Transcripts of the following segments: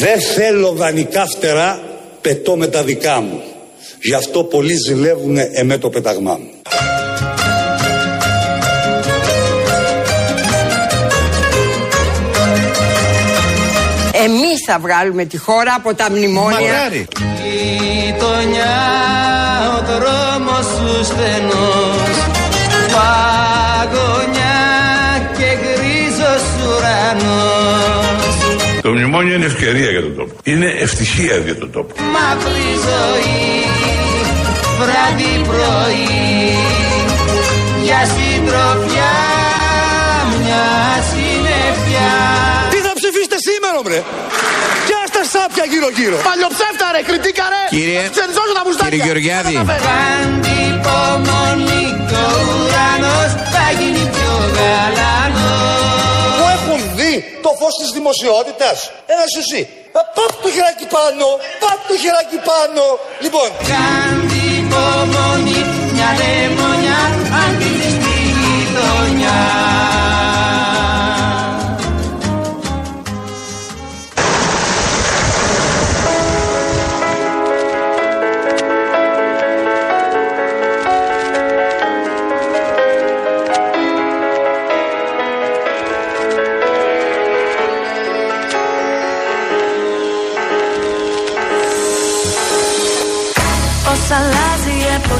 Δεν θέλω δανεικά φτερά, πετώ με τα δικά μου. Γι' αυτό πολλοί ζηλεύουν εμέ το πεταγμά μου. Εμείς θα βγάλουμε τη χώρα από τα μνημόνια. Μακάρι. Γειτονιά ο δρόμος σου στενός Παγωνιά Το μνημόνιο είναι ευκαιρία για τον τόπο. Είναι ευτυχία για τον τόπο. Μαύρη ζωή βράδυ πρωί Για συντροφιά μια συννεφιά Τι θα ψηφίσετε σήμερα, βρε! Κι άστα σάπια γύρω-γύρω. Παλιοψεύτα ρε, κριτήκα ρε. Κύριε- Ξενιζώσου τα μουστάκια. κύριε Γεωργιάδη. Κάντι υπομονή και ο ουρανός θα γίνει πιο γαλανός Που έχουν δει το φως της δημοσιότητας. Ένα εσύ. Πάπ το χεράκι πάνω, πάπ το χεράκι πάνω. Λοιπόν, Κάντι υπομονή μια λεμονιά αν κλείσει στη γειτονιά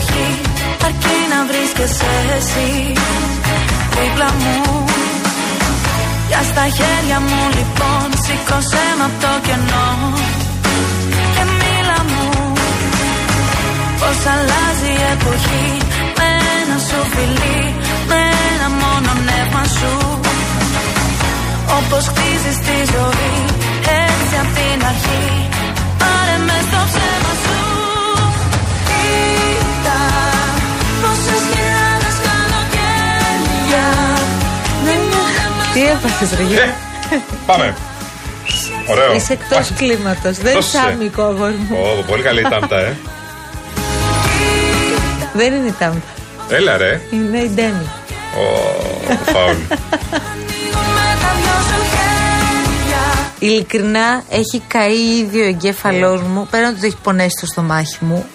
αλλάζει η εποχή Αρκεί να βρίσκεσαι εσύ. Δίπλα μου Για στα χέρια μου λοιπόν Σήκωσέ με απ' το κενό. Και μίλα μου Πώς αλλάζει η εποχή. Με ένα σου φιλί Με ένα μόνο νεύμα σου. Όπως χτίζεις τη ζωή Έτσι απ' την αρχή Τι έπαθες ρε Γιώργο; Πάμε. Ωραίο. Είσαι εκτός Άχι. κλίματος. Δεν Εκτός είσαι είσαι. άμυκο αγόρι μου. Ω, πολύ καλή η τάμπτα, ε. Δεν είναι η τάμπα. Έλα ρε. Είναι η Ντέμι. Ω, φάουλ. με τα δυο σου χέρια Ειλικρινά έχει καεί ήδη ο εγκέφαλός μου. Πέραν ότι έχεις πονέσει το στομάχι μου.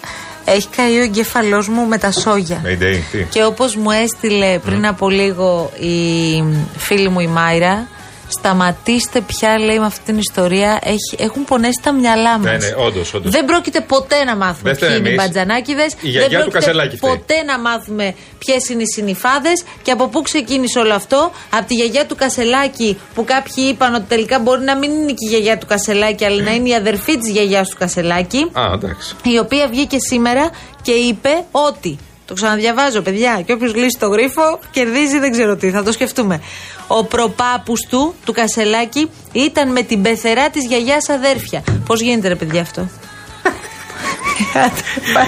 Έχει καεί ο εγκέφαλός μου με τα σόγια. Mayday, τι; Και όπως μου έστειλε πριν από λίγο η φίλη μου η Μάιρα, σταματήστε πια λέει με αυτή την ιστορία. Έχει, έχουν πονέσει τα μυαλά μας. Ναι, ναι, όντως, όντως. Δεν πρόκειται ποτέ να μάθουμε Δεν ποιοι φταίμε είναι οι εμείς. μπατζανάκιδε. Η Δεν γιαγιά του πρόκειται Κασελάκη φταίει. ποτέ να μάθουμε ποιες είναι οι συνυφάδες και από πού ξεκίνησε όλο αυτό; Από τη γιαγιά του Κασελάκη που κάποιοι είπαν ότι τελικά μπορεί να μην είναι και η γιαγιά του Κασελάκη, αλλά να είναι η αδερφή της γιαγιάς του Κασελάκη Α, εντάξει. η οποία βγήκε σήμερα και είπε ότι. Το ξαναδιαβάζω, παιδιά. Και όποιος λύσει το γρίφο κερδίζει, δεν ξέρω τι. Θα το σκεφτούμε. Ο προπάπους του, του Κασελάκη, ήταν με την πεθερά της γιαγιάς αδέρφια. Πώς γίνεται, ρε παιδιά, αυτό;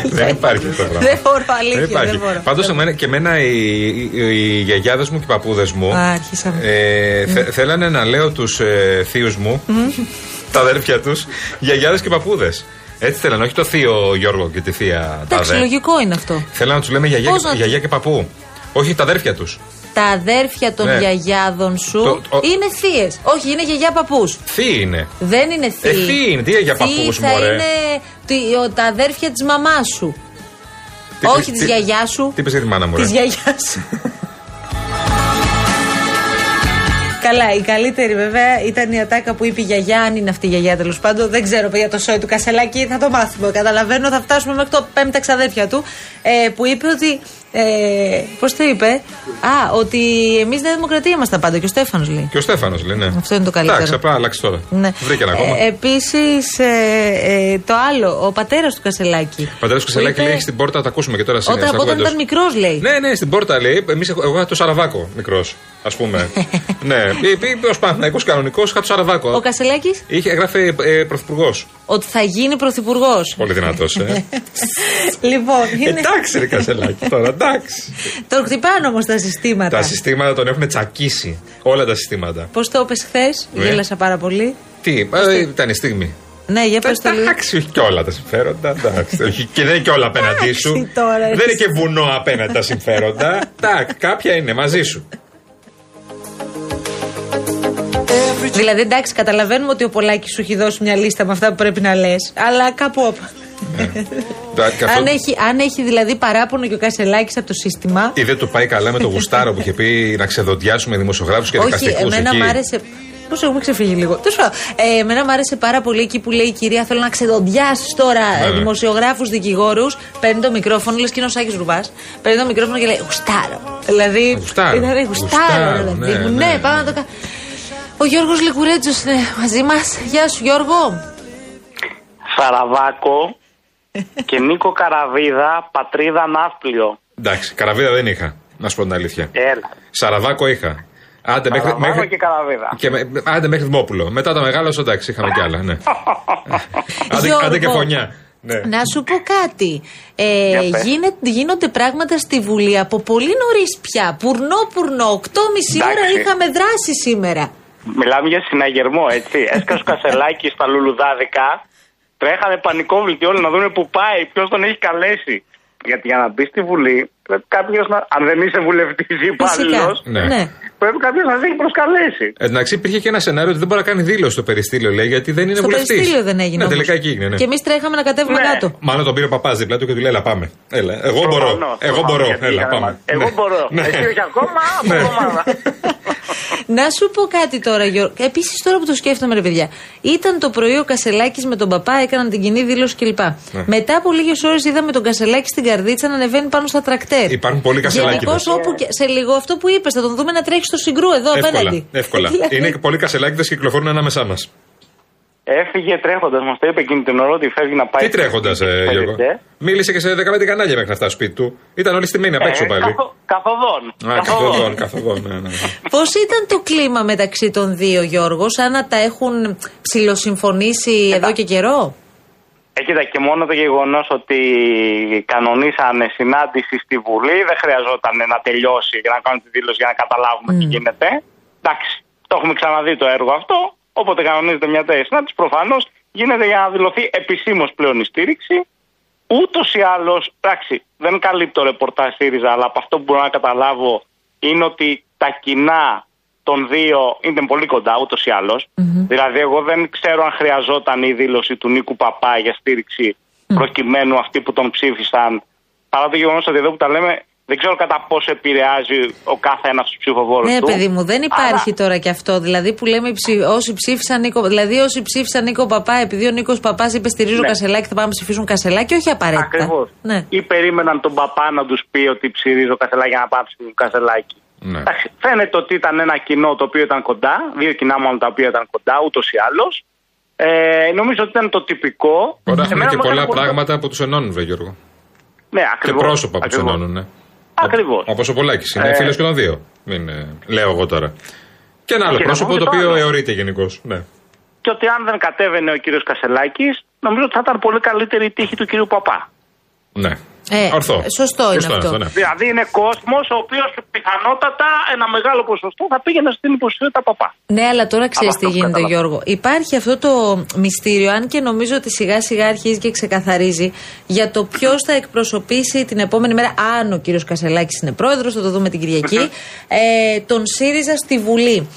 Δεν υπάρχει αυτό το πράγμα. Δεν μπορώ, αλήθεια. Δεν υπάρχει. Δεν μπορώ. Πάντως και εμένα οι, οι, οι γιαγιάδες μου και οι παππούδες μου Α, άρχισαμε. ε, θε- θέλανε να λέω τους ε, θείους μου, τα αδέρφια τους, γιαγιάδες και παππούδες. Έτσι θέλανε, όχι το θείο Γιώργο και τη θεία Εντάξει, Τάδε. λογικό είναι αυτό. Θέλανε να τους λέμε γιαγιά, Πώς και, να- γιαγιά και παππού. Όχι τα αδέρφια τους. Τα αδέρφια των Ναι. γιαγιάδων σου Το- το- είναι θείες. Όχι, είναι γιαγιά παππούς. Θείοι είναι. Δεν είναι Ε, θείοι. θείοι είναι. Τι για Θείοι παππούς, θα μωρέ; είναι τι- ο- τα αδέρφια της μαμάς σου. Τι- Όχι τι- τη γιαγιάς σου. Τι είπε για τη μάνα μου, ρε. Της γιαγιάς σου. Καλά, η καλύτερη βέβαια ήταν η ατάκα που είπε η γιαγιά, αν είναι αυτή η γιαγιά τέλος πάντων. Δεν ξέρω για το σόι του Κασελάκη, θα το μάθουμε. Καταλαβαίνω, θα φτάσουμε μέχρι το πέμπτα ξαδέρφια του. Ε, που είπε ότι. Ε, Πώς το είπε, Α, ότι εμείς Νέα Δημοκρατία ήμασταν πάντα και ο Στέφανος λέει. Και ο Στέφανος λέει, ναι. Αυτό είναι το καλύτερο. Εντάξει, απλά άλλαξε τώρα. Ναι. Βρήκε ένα ακόμα. Ε, Επίσης, ε, ε, το άλλο, ο πατέρας του Κασελάκη. Πατέρας που Κασελάκη είπε- λέει στην πόρτα, τα ακούσουμε και τώρα Όταν, στην από όταν ήταν μικρός, λέει. Ναι, ναι, στην πόρτα λέει. Εμείς, εγώ είχα το Σαραβάκο μικρός, ας πούμε. ναι, είπε ο Παναθυναϊκό κανονικός, είχα το Σαραβάκο. Ο Κασελάκης; Είχε, έγραφε ε, πρωθυπουργός. ότι θα γίνει πρωθυπουργός. Πολύ δυνατός, ε. λοιπόν, είναι... εντάξει, ρε Κασελάκη τώρα, εντάξει. Τον χτυπάνε όμως τα συστήματα. τα συστήματα τον έχουν τσακίσει. Όλα τα συστήματα. Πώς το είπες χθες, Ναι. γέλασα πάρα πολύ. Τι, ε, ήταν η στιγμή. Ναι, για πες το λίγο. Εντάξει, όχι και όλα τα συμφέροντα. εντάξει, όχι, και δεν είναι και όλα απέναντί σου. Εντάξει τώρα, δεν εσύ. είναι και βουνό απέναντι τα συμφέροντα. Εντάξει, κάποια είναι μαζί σου. Δηλαδή, εντάξει, καταλαβαίνουμε ότι ο Πολάκης σου έχει δώσει μια λίστα με αυτά που πρέπει να λες. Αλλά κάπου. Όπα. Τα- και αυτό- αν, έχει, αν έχει δηλαδή παράπονο και ο Κασελάκης από το σύστημα. Ή δεν του πάει καλά με το γουστάρο που είχε πει να ξεδοντιάσουμε δημοσιογράφους και Όχι, δικαστικούς. εμένα μου άρεσε. Πώς έχουμε ξεφύγει λίγο; Τέλος πάντων, ε, εμένα μου άρεσε πάρα πολύ εκεί που λέει η κυρία: Θέλω να ξεδοντιάσεις τώρα ε, Ναι, ναι. δημοσιογράφους, δικηγόρους. Παίρνει το μικρόφωνο, λες και είναι ο Σάκης Ρουβάς. Παίρνει το μικρόφωνο και λέει: Γουστάρω. Δηλαδή. Γουστάρω. Δηλαδή, γουστάρω, Γουστάρω, ρε παιδί ναι, μου. ναι, Ναι, ναι. πάμε να το κάνουμε. Ο Γιώργος Λικουρέτζος είναι μαζί μας. Γεια σου, Γιώργο. Σαραβάκο και Νίκο Καραβίδα, πατρίδα Ναύπλιο. Εντάξει, καραβίδα δεν είχα. Να σου πω την αλήθεια. Έλα. Σαραβάκο είχα. Άντε μέχρι, Σαραβάκο μέχρι, και Καραβίδα. και με, άντε μέχρι Δημόπουλο. Μετά τα μεγάλα, εντάξει, είχαμε κι άλλα. Ναι. άντε, Γιώργο. άντε και φωνιά. Ναι. Να σου πω κάτι. Ε, Για πες. γίνε- γίνονται πράγματα στη Βουλή από πολύ νωρίς πια. Πουρνό, πουρνό. 8.30 ώρα Εντάξει. είχαμε δράση σήμερα. Μιλάμε για συναγερμό, έτσι. Έσκασε ο Κασελάκης στα λουλουδάδικα. Τρέχανε πανικόβλητοι όλοι να δουν που πάει, ποιος τον έχει καλέσει. Γιατί για να μπει στη Βουλή, πρέπει κάποιος να. Αν δεν είσαι βουλευτής ή υπάλληλος, Ναι. ναι. πρέπει κάποιος να σε έχει προσκαλέσει. Ε, Εντάξει, υπήρχε και ένα σενάριο ότι δεν μπορεί να κάνει δήλωση στο περιστήλιο, λέει, γιατί δεν είναι Στο βουλευτής. περιστήλιο δεν έγινε. Ναι, όμως. τελικά εκεί έγινε. Ναι. Και εμείς τρέχαμε να κατέβουμε Ναι. κάτω. Μάλλον τον πήρε ο παπάς δίπλα του και του λέει: Έλα, πάμε. Έλα, εγώ μπορώ. Προφανώς, Εγώ προφανώς, μπορώ. γιατί Έλα, είχαμε πάμε. μάθει. Εγώ Ναι. μπορώ. Ναι. Εσύ όχι ακόμα, από Ναι. εβδομάδα. Να σου πω κάτι τώρα, Γιώργο. Επίσης, τώρα που το σκέφτομαι, ρε παιδιά, ήταν το πρωί ο Κασελάκης με τον παπά, έκαναν την κοινή δήλωση κλπ. Ναι. Μετά από λίγες ώρες είδαμε τον Κασελάκη στην καρδίτσα να ανεβαίνει πάνω στα τρακτέρ. Υπάρχουν πολλοί Κασελάκηδες. Γενικώς, όπου και- σε λίγο αυτό που είπες, θα τον δούμε να τρέχει στο συγκρού εδώ Εύκολα. απέναντι. εύκολα. Δηλαδή, Είναι πολλοί κασελάκιδε και κυκλοφορούν ανάμεσά μας. Έφυγε τρέχοντας, μας το είπε εκείνη την ώρα ότι φεύγει να πάει. Τι τρέχοντας, στο- ε, στο Γιώργο; Πέντε. Μίλησε και σε 15 κανάλια μέχρι να φτάσει σπίτι του. Ήταν όλοι στημένοι απ' έξω Ε, πάλι. καθο- Καθοδόν. Α, καθοδόν, καθοδόν. Ναι, ναι. Πώς ήταν το κλίμα μεταξύ των δύο, Γιώργο, σαν να τα έχουν ψηλοσυμφωνήσει εδώ και καιρό; Ε, κοίτα, και μόνο το γεγονός ότι κανονίσανε συνάντηση στη Βουλή δεν χρειαζόταν να τελειώσει για να κάνουν τη δήλωση για να καταλάβουμε τι γίνεται. Εντάξει, το έχουμε ξαναδεί το έργο αυτό. Όποτε κανονίζεται μια τέτοια συνάντηση, προφανώς γίνεται για να δηλωθεί επισήμως πλέον η στήριξη. Ούτως ή άλλως, εντάξει, δεν καλύπτω ρεπορτάζ ΣΥΡΙΖΑ, αλλά από αυτό που μπορώ να καταλάβω είναι ότι τα κοινά των δύο είναι πολύ κοντά ούτως ή αλλως Δηλαδή, εγώ δεν ξέρω αν χρειαζόταν η δήλωση του Νίκου Παπά για στήριξη προκειμένου αυτοί που τον ψήφισαν. Παρά το γεγονός ότι εδώ που τα λέμε, δεν ξέρω κατά πόσο επηρεάζει ο κάθε ένας τους ψηφοφόρους Ναι, του. παιδί μου, δεν υπάρχει Αλλά- τώρα και αυτό. Δηλαδή που λέμε οι ψη- όσοι ψήφισαν Νίκο, δηλαδή όσοι ψήφισαν Νίκο Παπά, επειδή ο Νίκος Παπάς είπε στηρίζω Ναι. Κασελάκη, θα πάμε να ψηφίσουν Κασελάκη, όχι απαραίτητα. Ακριβώς. Ναι. Ή περίμεναν τον παπά να τους πει ότι ψηρίζω Κασελάκη για να πάμε να ψηφίσουν Κασελάκη. Ναι. Εντάξει, Φαίνεται ότι ήταν ένα κοινό το οποίο ήταν κοντά, δύο κοινά μόνο τα οποία ήταν κοντά, ούτως ή άλλως. Ε, νομίζω ότι ήταν το τυπικό. Μπορεί να έχουμε Εμένα και μου έκανε πολλά πολύ- πράγματα που τους ενώνουν, βρε Γιώργο. Ναι, Και ακριβώς. πρόσωπα που τους Ακριβώς. ενώνουν, ναι. Ακριβώς. Όπω ο Πολάκη. Είναι Ε, φίλος και των δύο. Μην ε, λέω εγώ τώρα. Και ένα άλλο Και να πρόσωπο πούμε το το οποίο άλλο. αιωρείται γενικώς. Ναι. Και ότι αν δεν κατέβαινε ο κύριος Κασελάκης, νομίζω ότι θα ήταν πολύ καλύτερη η τύχη του κύριου Παπά. ναι. Ε, Ορθό. σωστό είναι Σωστό αυτό. ναι. Δηλαδή είναι κόσμος ο οποίος πιθανότατα ένα μεγάλο ποσοστό θα πήγαινε στην υποψηφιότητα Παπά. Ναι, αλλά τώρα ξέρεις Από τι αυτό που γίνεται, καταλαβαίνω. Γιώργο. Υπάρχει αυτό το μυστήριο, αν και νομίζω ότι σιγά σιγά αρχίζει και ξεκαθαρίζει για το ποιος θα εκπροσωπήσει την επόμενη μέρα. Αν ο κύριος Κασελάκης είναι πρόεδρος, θα το δούμε την Κυριακή. ε, τον ΣΥΡΙΖΑ στη Βουλή.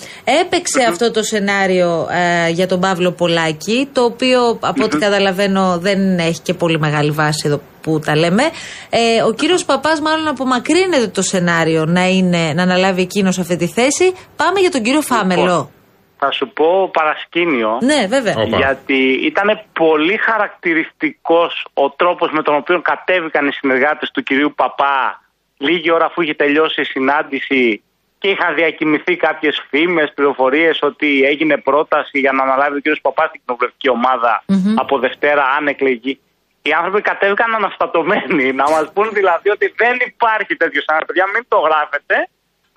Έπαιξε αυτό το σενάριο ε, για τον Παύλο Πολάκη, το οποίο από ό,τι καταλαβαίνω δεν έχει και πολύ μεγάλη βάση εδώ που τα λέμε. Ε, ο κύριος Παπάς, μάλλον απομακρύνεται το σενάριο να, είναι, να αναλάβει εκείνος αυτή τη θέση. Πάμε για τον κύριο Φάμελο. Θα σου πω παρασκήνιο. Ναι, βέβαια. Όπα. Γιατί ήταν πολύ χαρακτηριστικός ο τρόπος με τον οποίο κατέβηκαν οι συνεργάτες του κυρίου Παπά λίγη ώρα αφού είχε τελειώσει η συνάντηση και είχαν διακοιμηθεί κάποιες φήμες, πληροφορίες ότι έγινε πρόταση για να αναλάβει ο κύριος Παπάς στην κοινοβουλευτική ομάδα από Δευτέρα αν εκλεγεί. Οι άνθρωποι κατέβηκαν αναστατωμένοι να μας πούν δηλαδή ότι δεν υπάρχει τέτοιος σενάριο. Παιδιά μην το γράφετε,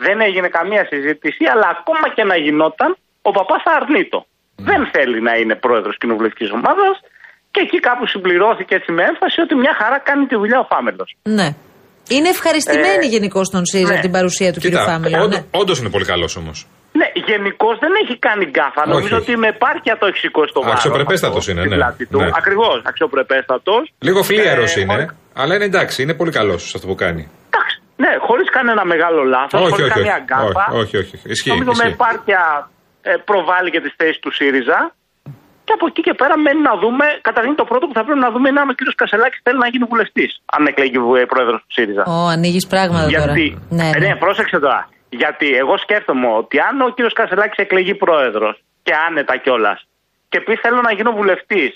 δεν έγινε καμία συζήτηση, αλλά ακόμα και να γινόταν, ο Παπάς θα αρνείτο. Δεν θέλει να είναι πρόεδρος κοινοβουλευτικής ομάδας και εκεί κάπου συμπληρώθηκε έτσι με έμφαση ότι μια χαρά κάνει τη δουλειά ο Φάμελος. Ναι. Είναι ευχαριστημένοι Ε, γενικώς στον ΣΥΡΙΖΑ ναι. από την παρουσία του κύριου Φάμελο. Ναι. όντως είναι πολύ καλός όμως. Ναι, γενικώς δεν έχει κάνει γκάφα. Όχι, Νομίζω όχι. ότι με επάρκεια το έχει σηκώσει το βάρος. Αξιοπρεπέστατος είναι, ναι. Ναι. Ακριβώς, αξιοπρεπέστατος. Λίγο φλύαρος Ε, είναι, χωρίς- αλλά είναι εντάξει, είναι πολύ καλός σε αυτό που κάνει. Εντάξει, ναι, χωρίς κανένα μεγάλο λάθος, όχι, χωρίς όχι, καμία όχι, γκάφα. όχι, όχι, όχι. Ισχύει. Νομίζω με ισχύει. επάρκεια ε, προβάλλει και τις θέσεις του ΣΥΡΙΖΑ. Και από εκεί και πέρα μένει να δούμε. Καταρχήν το πρώτο που θα πρέπει να δούμε είναι αν ο κύριος Κασελάκης θέλει να γίνει βουλευτής. Αν εκλεγεί πρόεδρος του ΣΥΡΙΖΑ. Ω, ανοίγεις πράγματα τώρα. Γιατί, Ναι, ε, ναι. ναι, πρόσεξε τώρα. Γιατί εγώ σκέφτομαι ότι αν ο κύριος Κασελάκης εκλεγεί πρόεδρος και άνετα κιόλας και πει θέλω να γίνω βουλευτής,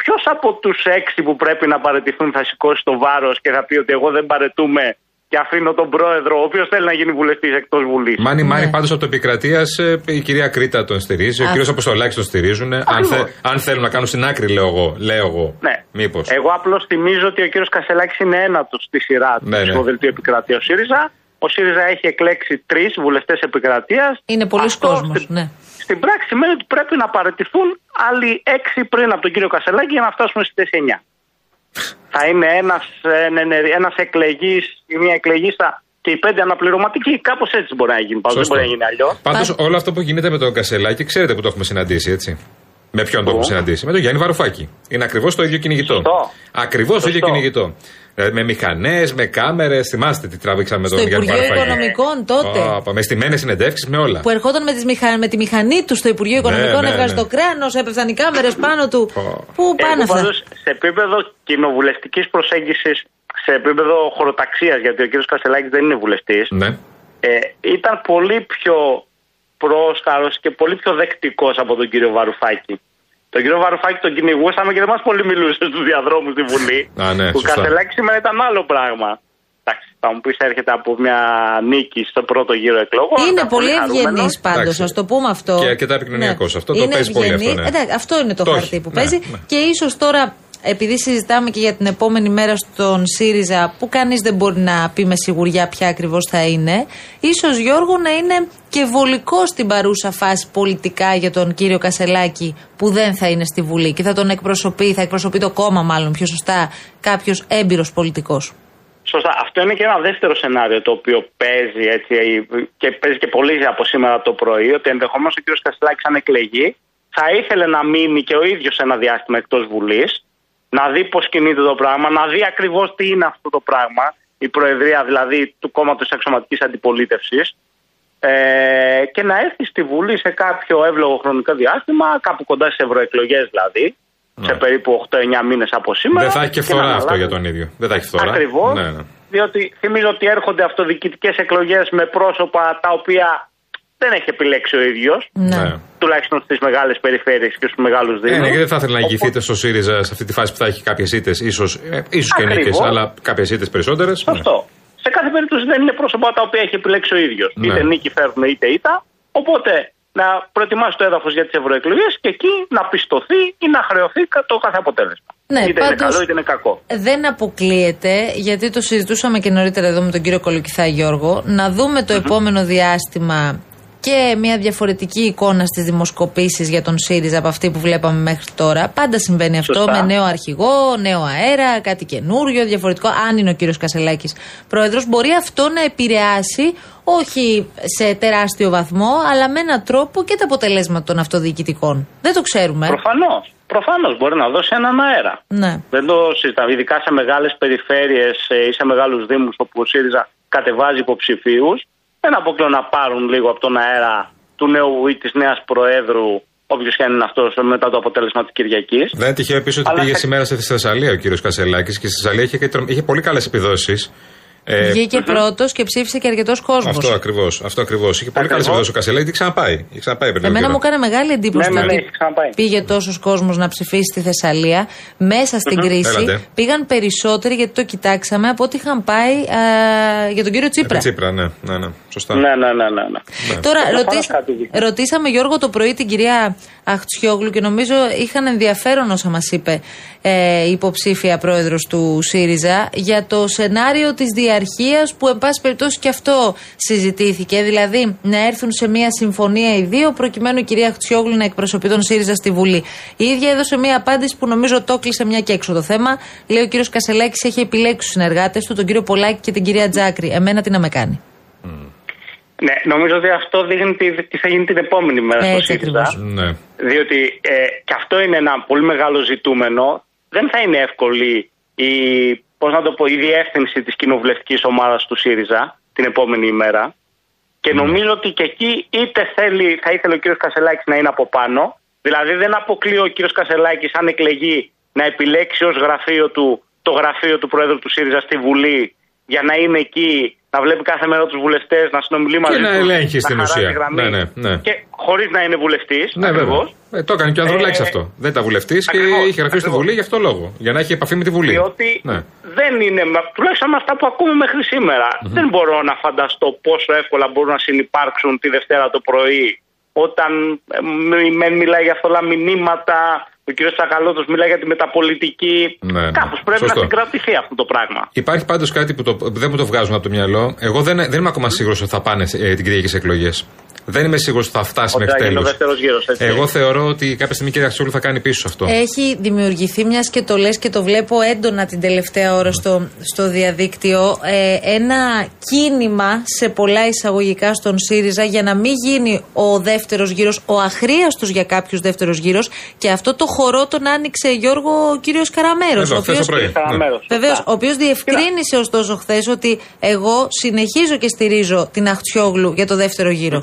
ποιος από τους έξι που πρέπει να παρετηθούν θα σηκώσει το βάρος και θα πει ότι εγώ δεν παρετούμε και αφήνω τον πρόεδρο, ο οποίος θέλει να γίνει βουλευτής εκτός Βουλής. Μάνι Μάνι Ναι. πάντως από το επικρατείας η κυρία Κρήτα τον στηρίζει, ο Α. κύριος Αποστολάκης τον στηρίζουν. Αν, Ακριβώς. θε, αν θέλουν να κάνουν στην άκρη, λέω εγώ. Λέω εγώ. Ναι. Μήπως. Εγώ απλώς θυμίζω ότι ο κύριος Κασελάκης είναι ένατος στη σειρά του Ναι, ναι. στο δελτίο επικρατείας ΣΥΡΙΖΑ. Ο ΣΥΡΙΖΑ έχει εκλέξει τρεις βουλευτές επικρατείας. Είναι πολλοί κόσμος, ναι. Στην πράξη σημαίνει ότι πρέπει να παραιτηθούν άλλοι έξι πριν από τον κύριο Κασελάκη για να φτάσουμε στι 9. θα είναι ένας ένας εκλεγής ή μια εκλεγίστα και οι πέντε αναπληρωματικοί. Κάπως έτσι μπορεί να γίνει. Πάντως δεν μπορεί να γίνει αλλιώς. Πάντως όλο αυτό που γίνεται με τον Κασελάκη, ξέρετε που το έχουμε συναντήσει, έτσι. Με ποιον το Πού; έχουμε συναντήσει; Με τον Γιάννη Βαρουφάκη. Είναι ακριβώς το ίδιο κυνηγητό. Σωστό. Ακριβώς το ίδιο Σωστό. κυνηγητό. Ε, με μηχανές, με κάμερες. Θυμάστε τι τράβηξαμε με τον Στο Γιάννη Υπουργείο Βαρουφάκη. Οικονομικών τότε. Ωπα, με στημένε συνεντεύξεις, με όλα. Που ερχόταν με, τις μηχα... με τη μηχανή τους στο Υπουργείο Οικονομικών, ναι, έβγαζε ναι. το κράνος, έπεφταν οι κάμερες πάνω του. Πω. Πού πάνε Εγώ αυτά; πάντως σε επίπεδο κοινοβουλευτικής προσέγγισης, σε επίπεδο χωροταξίας, γιατί ο κ. Κασελάκη δεν είναι βουλευτής, Ναι. ε, ήταν πολύ πιο πρόσκαρο και πολύ πιο δεκτικός από τον κύριο Βαρουφάκη. Τον κύριο Βαρουφάκη τον κυνηγούσαμε και δεν μας πολύ μιλούσε στους διαδρόμους στη Βουλή. Α, ναι, που σωστά. Κασελάκη σήμερα ήταν άλλο πράγμα. Εντάξει, θα μου πεις έρχεται από μια νίκη στο πρώτο γύρο εκλογών. Είναι ήταν πολύ χαρούμενος. ευγενής πάντως, Εντάξει. α το πούμε αυτό. Και αρκετά επικοινωνιακός. Αυτό το είναι παίζει πολύ ευγενή. αυτό, ναι. Εντάξει, αυτό είναι το, Το χαρτί έχει. που Ναι, παίζει. ναι. Και ίσως τώρα, επειδή συζητάμε και για την επόμενη μέρα στον ΣΥΡΙΖΑ, που κανείς δεν μπορεί να πει με σιγουριά ποια ακριβώς θα είναι, ίσως Γιώργο να είναι και βολικό στην παρούσα φάση πολιτικά για τον κύριο Κασελάκη που δεν θα είναι στη Βουλή και θα τον εκπροσωπεί, θα εκπροσωπεί το κόμμα μάλλον πιο σωστά, κάποιος έμπειρος πολιτικός. Σωστά. Αυτό είναι και ένα δεύτερο σενάριο το οποίο παίζει έτσι και παίζει και πολύ από σήμερα το πρωί. Ότι ενδεχομένως ο κ. Κασιλάκη, αν εκλεγεί, θα ήθελε να μείνει και ο ίδιος ένα διάστημα εκτός Βουλής, να δει πώς κινείται το πράγμα, να δει ακριβώς τι είναι αυτό το πράγμα, η Προεδρία δηλαδή του κόμματος Αξιωματικής Αντιπολίτευσης, ε, και να έρθει στη Βουλή σε κάποιο εύλογο χρονικό διάστημα, κάπου κοντά στις ευρωεκλογές δηλαδή, σε περίπου 8-9 μήνες από σήμερα. Δεν θα έχει και να φθορά αυτό αναλάβει- για τον ίδιο. Δεν θα έχει φθορά. Ακριβώς. Ναι, ναι. Διότι θυμίζω ότι έρχονται αυτοδιοικητικές εκλογές με πρόσωπα τα οποία δεν έχει επιλέξει ο ίδιος. Ναι. Ναι. Τουλάχιστον στις μεγάλες περιφέρειες και στους μεγάλους Ε, Δήμους. ναι, και δεν θα ήθελα να ηγηθείτε στο ΣΥΡΙΖΑ σε αυτή τη φάση που θα έχει κάποιες ήττες, ίσως ε, ίσως και Ακριβώς. νίκε, αλλά κάποιες ήττες περισσότερες. Σωστό. Σε κάθε περίπτωση δεν είναι πρόσωπα τα οποία έχει επιλέξει ο ίδιος. Ναι. Είτε νίκη φέρνουν είτε ήττα. Οπότε να προετοιμάσει το έδαφος για τις ευρωεκλογές και εκεί να πιστωθεί ή να χρεωθεί κα- το κάθε αποτέλεσμα. Ναι, είτε είναι πάντως- καλό είτε είναι κακό. Δεν αποκλείεται, γιατί το συζητούσαμε και νωρίτερα εδώ με τον κύριο Κολοκυθά Γιώργο, να δούμε το επόμενο διάστημα και μια διαφορετική εικόνα στις δημοσκοπήσεις για τον ΣΥΡΙΖΑ από αυτή που βλέπαμε μέχρι τώρα. Πάντα συμβαίνει αυτό Σωστά. με νέο αρχηγό, νέο αέρα, κάτι καινούριο, διαφορετικό. Αν είναι ο κύριος Κασελάκης πρόεδρος, μπορεί αυτό να επηρεάσει όχι σε τεράστιο βαθμό, αλλά με έναν τρόπο και τα αποτελέσματα των αυτοδιοικητικών. Δεν το ξέρουμε. Προφανώς. Προφανώς μπορεί να δώσει έναν αέρα. Ναι. Δεν το συζητάμε. Ειδικά σε μεγάλες περιφέρειες ή σε μεγάλους Δήμους όπου ο ΣΥΡΙΖΑ κατεβάζει υποψηφίους, δεν αποκλείω να πάρουν λίγο από τον αέρα του νέου ή της νέας Προέδρου, όποιος και αν είναι αυτός, μετά το αποτέλεσμα της Κυριακής. Δεν είναι τυχαίο επίσης ότι Αλλά πήγε θα- σήμερα στη Θεσσαλία ο κύριος Κασελάκης και στη Θεσσαλία είχε, και τρομ- είχε πολύ καλές επιδόσεις. Ε, Βγήκε πρώτος και ψήφισε και αρκετός κόσμος. Αυτό ακριβώς. Αυτό ακριβώς. Είχε πολύ καλές Ακριβώς. επιδόσει ο Κασελάκη. Είχε ξαναπάει. Είχε ξαναπάει πριν. Εμένα λίγο μου καιρό. έκανε μεγάλη εντύπωση Ναι, ναι, το ναι, ότι έχει ξαναπάει. πήγε τόσος κόσμος να ψηφίσει στη Θεσσαλία. Μέσα στην κρίση Έλατε. πήγαν περισσότεροι, γιατί το κοιτάξαμε, από ό,τι είχαν πάει α, για τον κύριο Με την Τσίπρα. Τσίπρα, ναι, ναι, ναι. Σωστά. Ναι, ναι, ναι, ναι. ναι. Τώρα, Προφανώς ρωτήσ- κάτι δείχνει. ρωτήσαμε Γιώργο το πρωί την κυρία Αχτσιόγλου και νομίζω είχαν ενδιαφέρον όσα μας είπε ε, η υποψήφια πρόεδρος του ΣΥΡΙΖΑ για το σενάριο της διαρχία που, εν πάση περιπτώσει, και αυτό συζητήθηκε. Δηλαδή, να έρθουν σε μια συμφωνία οι δύο, προκειμένου η κυρία Αχτσιόγλου να εκπροσωπεί τον ΣΥΡΙΖΑ στη Βουλή. Η ίδια έδωσε μια απάντηση που νομίζω το κλείσε μια και έξω το θέμα. Λέει ο κύριος Κασελάκης έχει επιλέξει τους συνεργάτες του, τον κύριο Πολάκη και την κυρία Τζάκρη. Εμένα τι να με κάνει. Ναι, νομίζω ότι αυτό δείχνει τι, τι θα γίνει την επόμενη μέρα στο Έτσι ΣΥΡΙΖΑ. ακριβώς. Ναι. Διότι ε, και αυτό είναι ένα πολύ μεγάλο ζητούμενο. Δεν θα είναι εύκολη η, πώς να το πω, η διεύθυνση της κοινοβουλευτικής ομάδας του ΣΥΡΙΖΑ την επόμενη ημέρα. Και νομίζω ότι και εκεί είτε θέλει, θα ήθελε ο κύριος Κασελάκης να είναι από πάνω. Δηλαδή δεν αποκλείω ο κύριος Κασελάκης, αν εκλεγεί, να επιλέξει ως γραφείο του το γραφείο του Προέδρου του ΣΥΡΙΖΑ στη Βουλή για να είναι εκεί, να βλέπει κάθε μέρα τους βουλευτές, να συνομιλεί μαζί Και να τους, ελέγχει στην χαράζει ουσία. γραμμή. Ναι, ναι, ναι. Και χωρίς να είναι βουλευτής. Ναι, βέβαια. Ε, το έκανε και ο Ανδρουλάκης Ε, αυτό. Δεν ήταν βουλευτής και ακριβώς, είχε γραφείο στη ακριβώς. Βουλή για αυτό λόγο. Για να έχει επαφή με τη Βουλή. Διότι Ναι. Δεν είναι, μα- τουλάχιστον με αυτά που ακούμε μέχρι σήμερα, δεν μπορώ να φανταστώ πόσο εύκολα μπορούν να συνεπάρξουν τη Δευτέρα το πρωί όταν ε, μ- μεν μιλάει για αυτά μηνύματα, ο κ. Τσακαλώτος μιλάει για τη μεταπολιτική. Ναι, ναι. Κάπως πρέπει Σωστό. να συγκρατηθεί αυτό το πράγμα. Υπάρχει πάντως κάτι που, το, που δεν μου το βγάζουν από το μυαλό. Εγώ δεν, δεν είμαι ακόμα σίγουρος ότι θα πάνε ε, την Κυριακή σε εκλογές. Δεν είμαι σίγουρος ότι θα φτάσει Ότι μέχρι θα γίνει ο τέλους. δεύτερος γύρος, έτσι. Εγώ θεωρώ ότι κάποια στιγμή η κυρία Αξιόλου θα κάνει πίσω αυτό. Έχει δημιουργηθεί, μιας και το λες και το βλέπω έντονα την τελευταία ώρα στο, στο διαδίκτυο, ε, ένα κίνημα σε πολλά εισαγωγικά στον ΣΥΡΙΖΑ για να μην γίνει ο δεύτερος γύρος, ο αχρίαστος για κάποιους δεύτερος γύρος. Και αυτό το χορό τον άνοιξε Γιώργο ο κύριος Καραμέρος. Εδώ, χθες το πρωί. Ναι. Καραμέρος. Βεβαίως, Σωστά. ο οποίος διευκρίνησε ωστόσο χθες ότι εγώ συνεχίζω και στηρίζω την Αχτσιόγλου για το δεύτερο γύρο.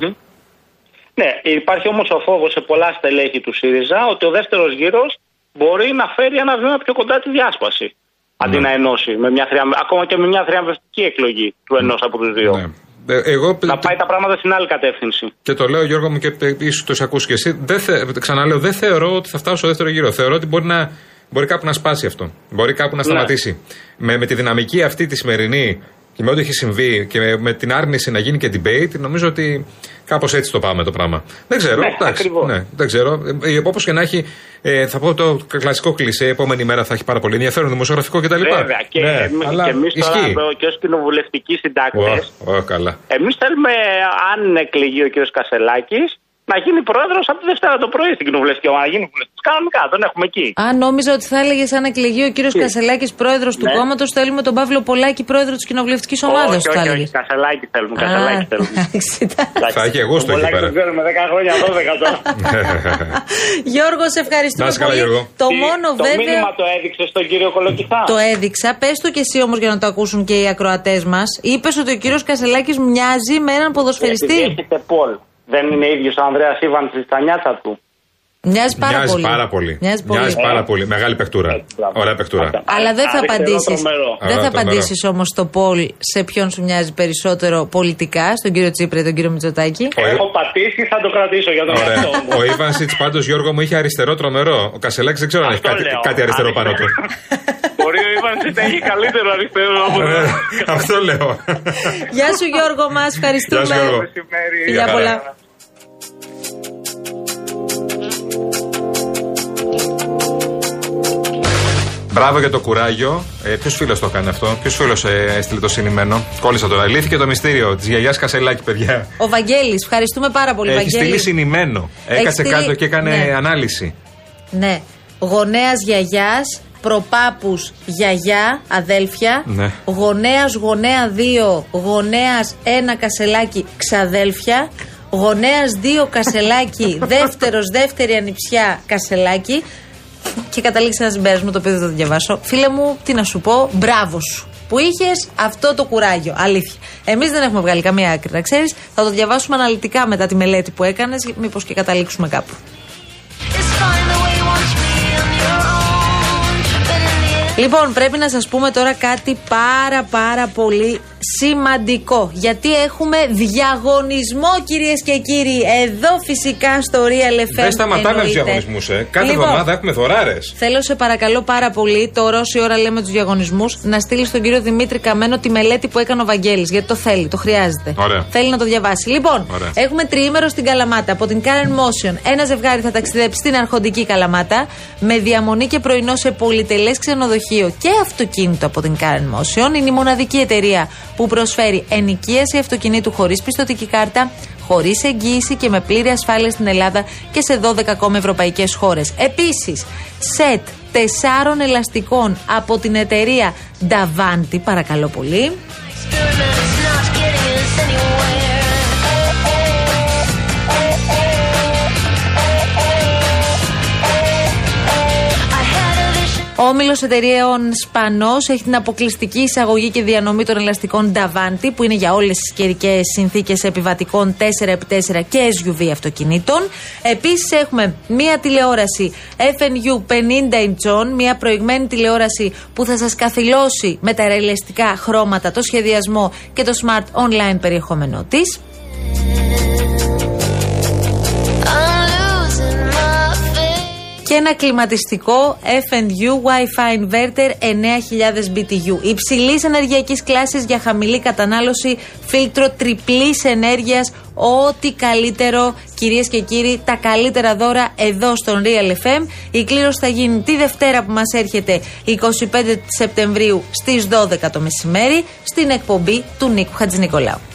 Ναι, υπάρχει όμως ο φόβος σε πολλά στελέχη του ΣΥΡΙΖΑ ότι ο δεύτερος γύρος μπορεί να φέρει ένα βήμα πιο κοντά τη διάσπαση. Αντί να ενώσει, με μια θρια... ακόμα και με μια θριαμβευτική εκλογή του ενός από τους δύο. Ναι. Ε, Εγώ Να πάει τα πράγματα στην άλλη κατεύθυνση. Και το λέω Γιώργο μου και ίσως το έχεις ακούσει και εσύ. Δεν θε, ξαναλέω, δεν θεωρώ ότι θα φτάσω στο δεύτερο γύρο. Θεωρώ ότι μπορεί, να, μπορεί κάπου να σπάσει αυτό. Μπορεί κάπου να σταματήσει. Με, με τη δυναμική αυτή τη σημερινή και με ό,τι έχει συμβεί και με, με την άρνηση να γίνει και debate, νομίζω ότι κάπως έτσι το πάμε το πράγμα. Δεν ξέρω. Ναι, εντάξει, ακριβώς. ναι, δεν ξέρω. Ε, Όπως και να έχει, ε, θα πω το κλασικό κλισέ, επόμενη μέρα θα έχει πάρα πολύ ενδιαφέρον δημοσιογραφικό κτλ. Βέβαια. Και, ναι, εμείς- αλλά και εμείς τώρα ισχύει. εδώ και ως κοινοβουλευτικοί συντάκτες, Ω, ω, καλά. εμείς θέλουμε, αν εκλεγεί ο κ. Κασελάκης, να γίνει πρόεδρος από τη Δευτέρα το πρωί στην κοινοβουλευτική ομάδα. Να γίνει βουλευτής. Κανονικά, τον έχουμε εκεί. Α, νόμιζα ότι θα έλεγε αν εκλεγεί ο κύριος Κασελάκης πρόεδρος του Ναι. κόμματος, θέλουμε τον Παύλο Πολάκη πρόεδρο της κοινοβουλευτικής ομάδας. όχι, όχι, όχι, Κασελάκη θέλουμε. Κασελάκη θέλουμε. Θα έχει εγώ στο εκεί Πολάκης πέρα. τον ξέρουμε 10 χρόνια, 12 τώρα. Γιώργος, σε ευχαριστούμε Να είσαι καλά, πολύ. Γιώργο. Το Τι- μόνο το βέβαια. μήνυμα το έδειξε στον κύριο Κολοκυθά. Το έδειξα. Πες το κι εσύ όμως για να το ακούσουν και οι ακροατές μας. Είπες ότι ο κύριος Κασελάκης μοιάζει με έναν ποδοσφαιριστή. Επειδή έχετε Πολ. Δεν είναι ίδιος ο Ανδρέας Ήβανση στα νιάτσα του. Μοιάζει πάρα Μοιάζει πολύ. πάρα πολύ. Μοιάζει πολύ. Μοιάζει πάρα πολύ. Μεγάλη παιχτούρα. Έτσι, μπράβο. Ωραία παιχτούρα. Αυτό. Αλλά δεν θα Αριστερό απαντήσει. τρομερό. Δεν Ωραία, θα τρομερό. απαντήσεις όμως στο Πολ σε ποιον σου μοιάζει περισσότερο πολιτικά, στον κύριο Τσίπρα ή τον κύριο Μητσοτάκη. Ο- Έχω πατήσει, θα το κρατήσω για τον Ωραία. εαυτό μου. Ο Ιβανσιτ πάντω Γιώργο μου είχε αριστερό τρομερό. Ο Κασελάκης δεν ξέρω αν έχει Αυτό κάτι, λέω. κάτι αριστερό πάνω του. Μπορεί ο Ήβανση να έχει καλύτερο αριστερό από Ε, Αυτό λέω. Γεια σου Γιώργο μας, ευχαριστούμε. Γεια σου, Γιώργο. μεσημέρι. Φιλιά Γεια πολλά. χαρά. Μπράβο για το κουράγιο. Ε, Ποιος φίλος το έκανε αυτό, Ποιος φίλος ε, έστειλε το συνημένο; Κόλλησα τώρα. Λύθηκε το μυστήριο της γιαγιάς Κασελάκη, παιδιά. Ο Βαγγέλης, ευχαριστούμε πάρα πολύ, Έχει Βαγγέλη. στείλει συνημένο. Έχει Έκατσε στείλει- κάτω και έκανε Ναι. ανάλυση. Ναι. Γονέας γιαγιάς, προπάπους γιαγιά, αδέλφια. Ναι. Γονέας γονέα 2, γονέας 1 κασελάκι, ξαδέλφια. Γονέας 2 κασελάκι, δεύτερος δεύτερη ανιψιά κασελάκι. Και καταλήξει ένας συμπέρασμα το οποίο δεν θα το διαβάσω. Φίλε μου, τι να σου πω, μπράβο σου. Που είχες αυτό το κουράγιο. Αλήθεια. Εμείς δεν έχουμε βγάλει καμία άκρη, να ξέρεις. Θα το διαβάσουμε αναλυτικά μετά τη μελέτη που έκανες, μήπως και καταλήξουμε κάπου. Λοιπόν, πρέπει να σας πούμε τώρα κάτι πάρα πάρα πολύ σημαντικό. Γιατί έχουμε διαγωνισμό κυρίες και κύριοι. Εδώ φυσικά στο Real FM Δεν σταματάμε τους εννοείται. διαγωνισμούς, ε. Κάθε Λοιπόν, εβδομάδα έχουμε δωράρε. Θέλω σε παρακαλώ πάρα πολύ, τώρα όση ώρα λέμε τους διαγωνισμούς, να στείλεις στον κύριο Δημήτρη Καμένο τη μελέτη που έκανε ο Βαγγέλης Γιατί το θέλει, το χρειάζεται. Ωραία. Θέλει να το διαβάσει. Λοιπόν, Ωραία. έχουμε τριήμερο στην Καλαμάτα από την Karen Motion. Ένα ζευγάρι θα ταξιδέψει στην Αρχοντική Καλαμάτα με διαμονή και πρωινό σε πολυτελές ξενοδοχείο και αυτοκίνητο από την Karen Motion. Είναι η μοναδική εταιρεία που προσφέρει ενοικίαση αυτοκινήτου χωρίς πιστοτική κάρτα, χωρίς εγγύηση και με πλήρη ασφάλεια στην Ελλάδα και σε 12 ακόμα ευρωπαϊκές χώρες. Επίσης, σετ τεσσάρων ελαστικών από την εταιρεία Davanti, παρακαλώ πολύ. Όμιλος εταιρείων Σπανό έχει την αποκλειστική εισαγωγή και διανομή των ελαστικών Davanti, που είναι για όλες τις καιρικές συνθήκες επιβατικών 4x4 και SUV αυτοκινήτων. Επίσης έχουμε μία τηλεόραση FNU 50 inch, μία προηγμένη τηλεόραση που θα σας καθυλώσει με τα ρεαλιστικά χρώματα, το σχεδιασμό και το smart online περιεχόμενό της. Και ένα κλιματιστικό FNU Wi-Fi Inverter 9000 BTU. Υψηλής ενεργειακής κλάσης για χαμηλή κατανάλωση, φίλτρο τριπλής ενέργειας. Ό,τι καλύτερο, κυρίες και κύριοι, τα καλύτερα δώρα εδώ στον Real FM. Η κλήρωση θα γίνει τη Δευτέρα που μας έρχεται 25 Σεπτεμβρίου στις 12 το μεσημέρι στην εκπομπή του Νίκου Χατζηνικολάου.